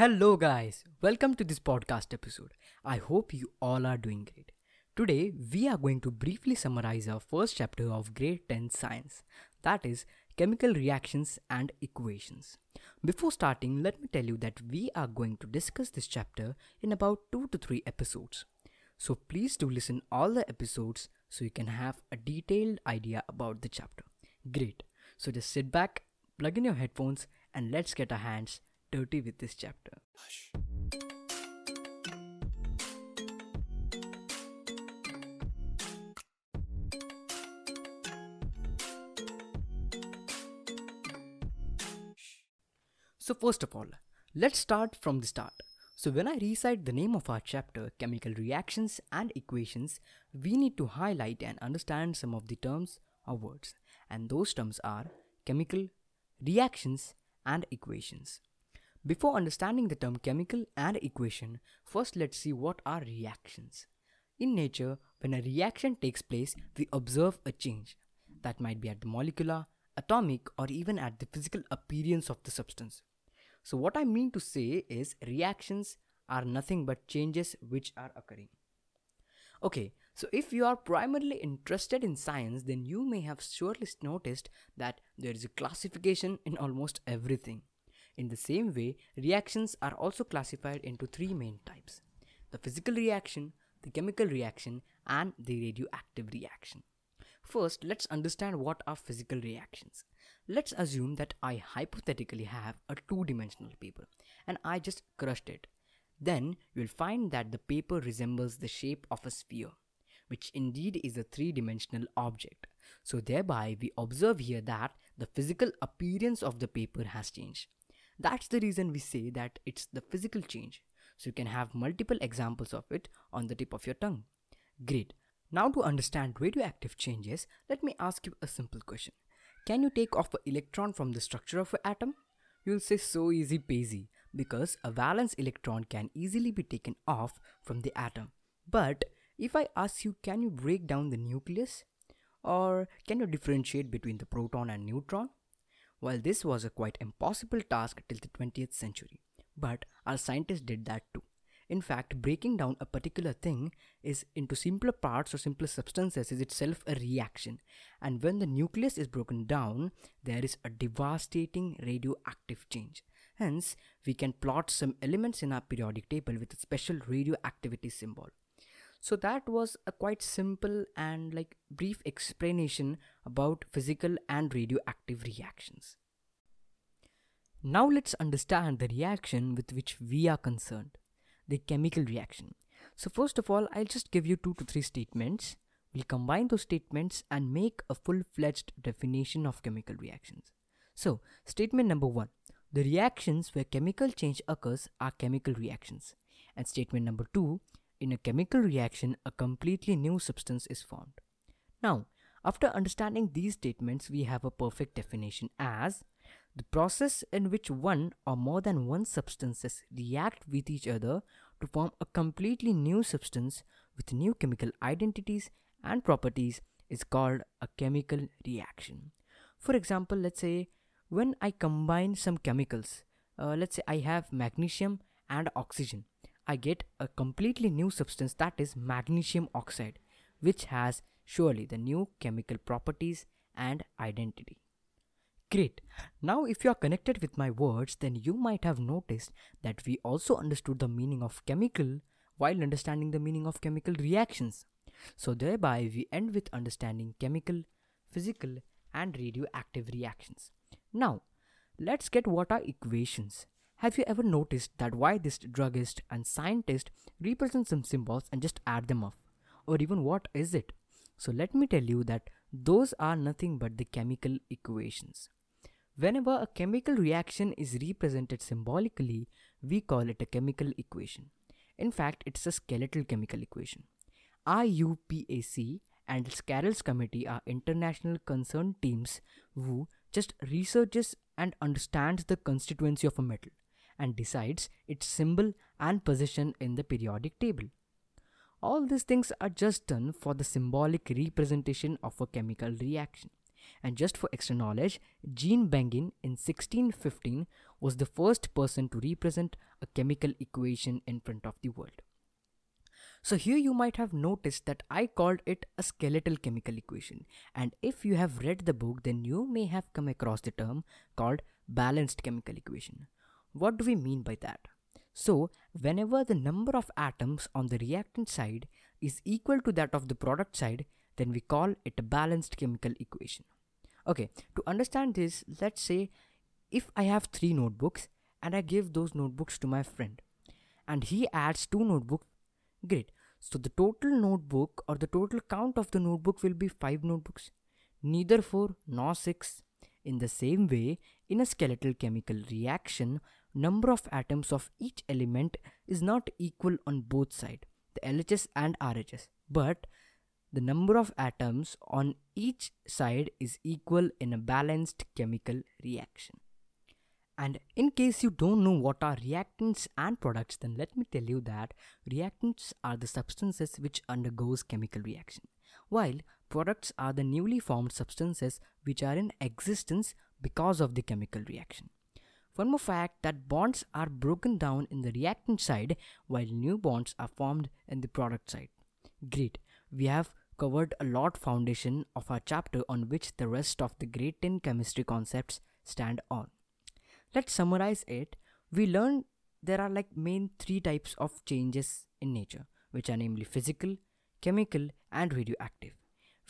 Hello, guys. Welcome to this podcast episode. I hope you all are doing great. Today, we are going to briefly summarize our first chapter of grade 10 science that is, chemical reactions and equations. Before starting, let me tell you that we are going to discuss this chapter in about 2 to 3 episodes. So, please do listen all the episodes so you can have a detailed idea about the chapter. Great. So, just sit back, plug in your headphones, and let's get our hands dirty with this chapter. So, first of all, let's start from the start. So, when I recite the name of our chapter, Chemical Reactions and Equations, we need to highlight and understand some of the terms or words. And those terms are chemical, reactions, and equations. Before understanding the term chemical and equation, first let's see what are reactions. In nature, when a reaction takes place, we observe a change. That might be at the molecular, atomic, or even at the physical appearance of the substance. So, what I mean to say is reactions are nothing but changes which are occurring. Okay, so if you are primarily interested in science, then you may have surely noticed that there is a classification in almost everything. In the same way, reactions are also classified into three main types the physical reaction, the chemical reaction, and the radioactive reaction. First, let's understand what are physical reactions. Let's assume that I hypothetically have a two dimensional paper and I just crushed it. Then you'll find that the paper resembles the shape of a sphere, which indeed is a three dimensional object. So, thereby, we observe here that the physical appearance of the paper has changed. That's the reason we say that it's the physical change. So you can have multiple examples of it on the tip of your tongue. Great. Now to understand radioactive changes, let me ask you a simple question. Can you take off an electron from the structure of an atom? You'll say so easy peasy because a valence electron can easily be taken off from the atom. But if I ask you, can you break down the nucleus? Or can you differentiate between the proton and neutron? While this was a quite impossible task till the 20th century, but our scientists did that too. In fact, breaking down a particular thing is into simpler parts or simpler substances is itself a reaction. And when the nucleus is broken down, there is a devastating radioactive change. Hence, we can plot some elements in our periodic table with a special radioactivity symbol. So that was a quite simple and like brief explanation about physical and radioactive reactions. Now let's understand the reaction with which we are concerned, the chemical reaction. So first of all, I'll just give you two to three statements. We'll combine those statements and make a full-fledged definition of chemical reactions. So, statement number one, the reactions where chemical change occurs are chemical reactions. And statement number two, in a chemical reaction, a completely new substance is formed. Now, after understanding these statements, we have a perfect definition as the process in which one or more than one substances react with each other to form a completely new substance with new chemical identities and properties is called a chemical reaction. For example, let's say when I combine some chemicals, uh, let's say I have magnesium and oxygen. I get a completely new substance that is magnesium oxide, which has surely the new chemical properties and identity. Great. Now, if you are connected with my words, then you might have noticed that we also understood the meaning of chemical while understanding the meaning of chemical reactions. So, thereby, we end with understanding chemical, physical, and radioactive reactions. Now, let's get what are equations. Have you ever noticed that why this druggist and scientist represent some symbols and just add them up? Or even what is it? So let me tell you that those are nothing but the chemical equations. Whenever a chemical reaction is represented symbolically, we call it a chemical equation. In fact, it's a skeletal chemical equation. IUPAC and Scarrel's committee are international concerned teams who just researches and understands the constituency of a metal and decides its symbol and position in the periodic table. All these things are just done for the symbolic representation of a chemical reaction. And just for extra knowledge, Jean Beguin in 1615 was the first person to represent a chemical equation in front of the world. So here you might have noticed that I called it a skeletal chemical equation. And if you have read the book, then you may have come across the term called balanced chemical equation. What do we mean by that? So, whenever the number of atoms on the reactant side is equal to that of the product side, then we call it a balanced chemical equation. Okay, to understand this, let's say if I have three notebooks and I give those notebooks to my friend and he adds two notebooks, great. So the total notebook or the total count of the notebook will be five notebooks, neither four nor six. In the same way, in a skeletal chemical reaction, number of atoms of each element is not equal on both sides, the LHS and RHS, but the number of atoms on each side is equal in a balanced chemical reaction. And in case you don't know what are reactants and products, then let me tell you that reactants are the substances which undergoes chemical reaction, while products are the newly formed substances which are in existence because of the chemical reaction. One more fact that bonds are broken down in the reactant side while new bonds are formed in the product side. Great. We have covered a lot foundation of our chapter on which the rest of the grade 10 chemistry concepts stand on. Let's summarize it. We learned there are like main three types of changes in nature, which are namely physical, chemical, and radioactive.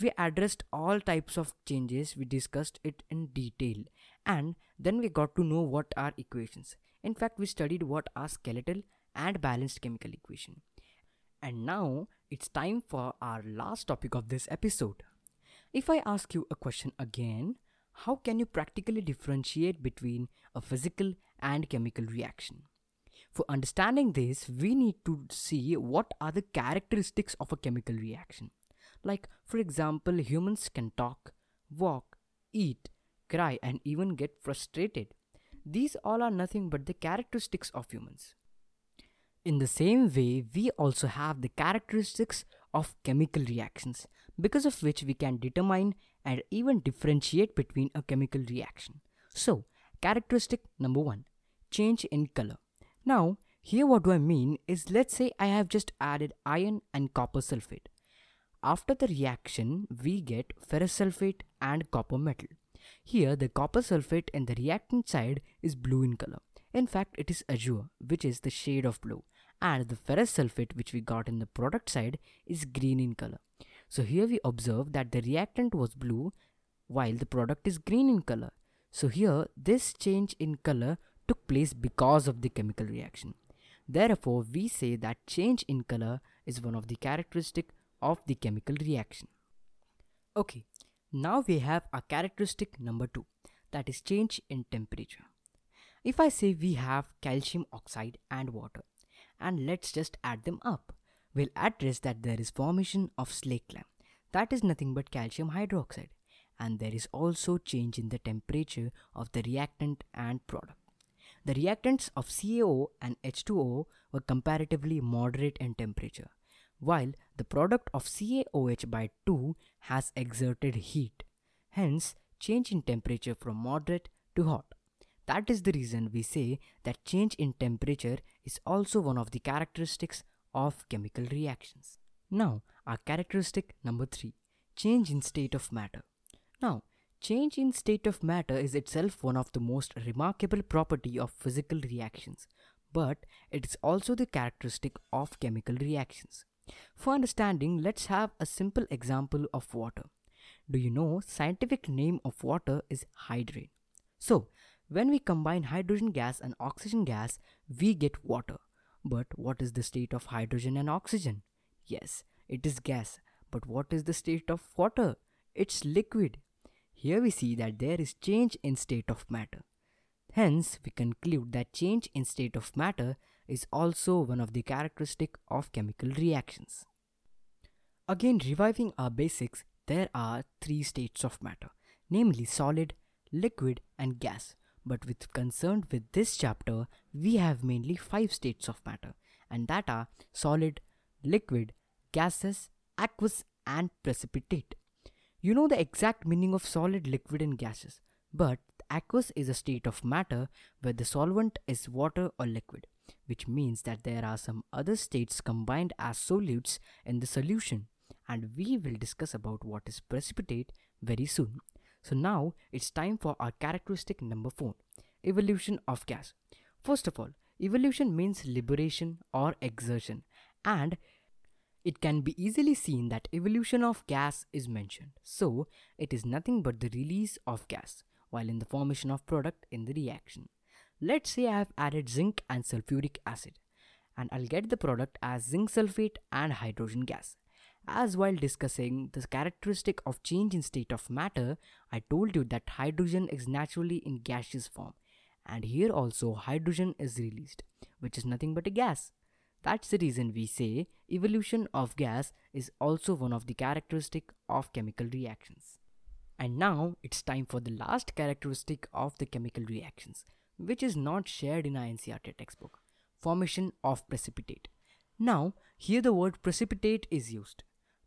We addressed all types of changes, we discussed it in detail, and then we got to know what are equations. In fact, we studied what are skeletal and balanced chemical equation. And now it's time for our last topic of this episode. If I ask you a question again, how can you practically differentiate between a physical and chemical reaction? For understanding this, we need to see what are the characteristics of a chemical reaction. Like, for example, humans can talk, walk, eat, cry, and even get frustrated. These all are nothing but the characteristics of humans. In the same way, we also have the characteristics of chemical reactions, because of which we can determine and even differentiate between a chemical reaction. So, characteristic number one change in color. Now, here what do I mean is let's say I have just added iron and copper sulfate. After the reaction, we get ferrous sulfate and copper metal. Here, the copper sulfate in the reactant side is blue in color. In fact, it is azure, which is the shade of blue, and the ferrous sulfate, which we got in the product side, is green in color. So here we observe that the reactant was blue while the product is green in color. So here this change in color took place because of the chemical reaction. Therefore, we say that change in color is one of the characteristic of the chemical reaction. Okay, now we have a characteristic number 2 that is change in temperature. If I say we have calcium oxide and water and let's just add them up we'll address that there is formation of slake lime. That is nothing but calcium hydroxide. And there is also change in the temperature of the reactant and product. The reactants of CaO and H2O were comparatively moderate in temperature, while the product of CaOH by 2 has exerted heat. Hence, change in temperature from moderate to hot. That is the reason we say that change in temperature is also one of the characteristics of chemical reactions. Now, our characteristic number 3 change in state of matter. Now, change in state of matter is itself one of the most remarkable property of physical reactions, but it is also the characteristic of chemical reactions. For understanding, let's have a simple example of water. Do you know scientific name of water is hydrate? So, when we combine hydrogen gas and oxygen gas, we get water. But what is the state of hydrogen and oxygen? Yes, it is gas. But what is the state of water? It's liquid. Here we see that there is change in state of matter. Hence, we conclude that change in state of matter is also one of the characteristic of chemical reactions. Again, reviving our basics, there are three states of matter, namely solid, liquid and gas. But with concern with this chapter, we have mainly five states of matter, and that are solid, liquid, gaseous, aqueous, and precipitate. You know the exact meaning of solid, liquid, and gases, but aqueous is a state of matter where the solvent is water or liquid, which means that there are some other states combined as solutes in the solution, and we will discuss about what is precipitate very soon. So now it's time for our characteristic number 4 evolution of gas. First of all, evolution means liberation or exertion, and it can be easily seen that evolution of gas is mentioned. So, it is nothing but the release of gas while in the formation of product in the reaction. Let's say I have added zinc and sulfuric acid and I'll get the product as zinc sulfate and hydrogen gas. As while discussing the characteristic of change in state of matter, I told you that hydrogen is naturally in gaseous form and here also hydrogen is released which is nothing but a gas. That's the reason we say evolution of gas is also one of the characteristic of chemical reactions. And now it's time for the last characteristic of the chemical reactions, which is not shared in our NCERT textbook, formation of precipitate. Now, here the word precipitate is used.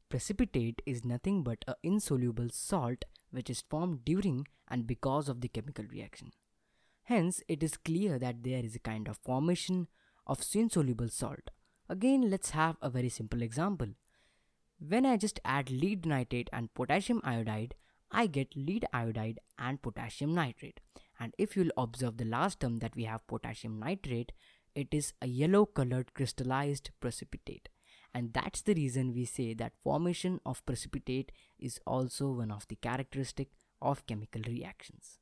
Precipitate is nothing but an insoluble salt which is formed during and because of the chemical reaction. Hence, it is clear that there is a kind of formation of insoluble salt. Again, let's have a very simple example. When I just add lead nitrate and potassium iodide, I get lead iodide and potassium nitrate. And if you'll observe the last term that we have potassium nitrate, it is a yellow colored crystallized precipitate. And that's the reason we say that formation of precipitate is also one of the characteristic of chemical reactions.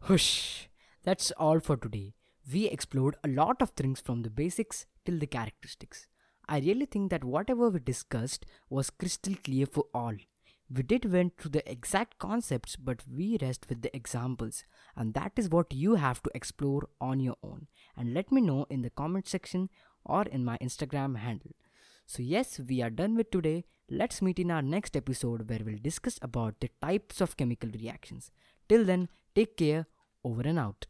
Hush! That's all for today we explored a lot of things from the basics till the characteristics. I really think that whatever we discussed was crystal clear for all. We did went through the exact concepts but we rest with the examples and that is what you have to explore on your own and let me know in the comment section or in my Instagram handle. So yes, we are done with today. Let's meet in our next episode where we'll discuss about the types of chemical reactions. Till then, take care, over and out.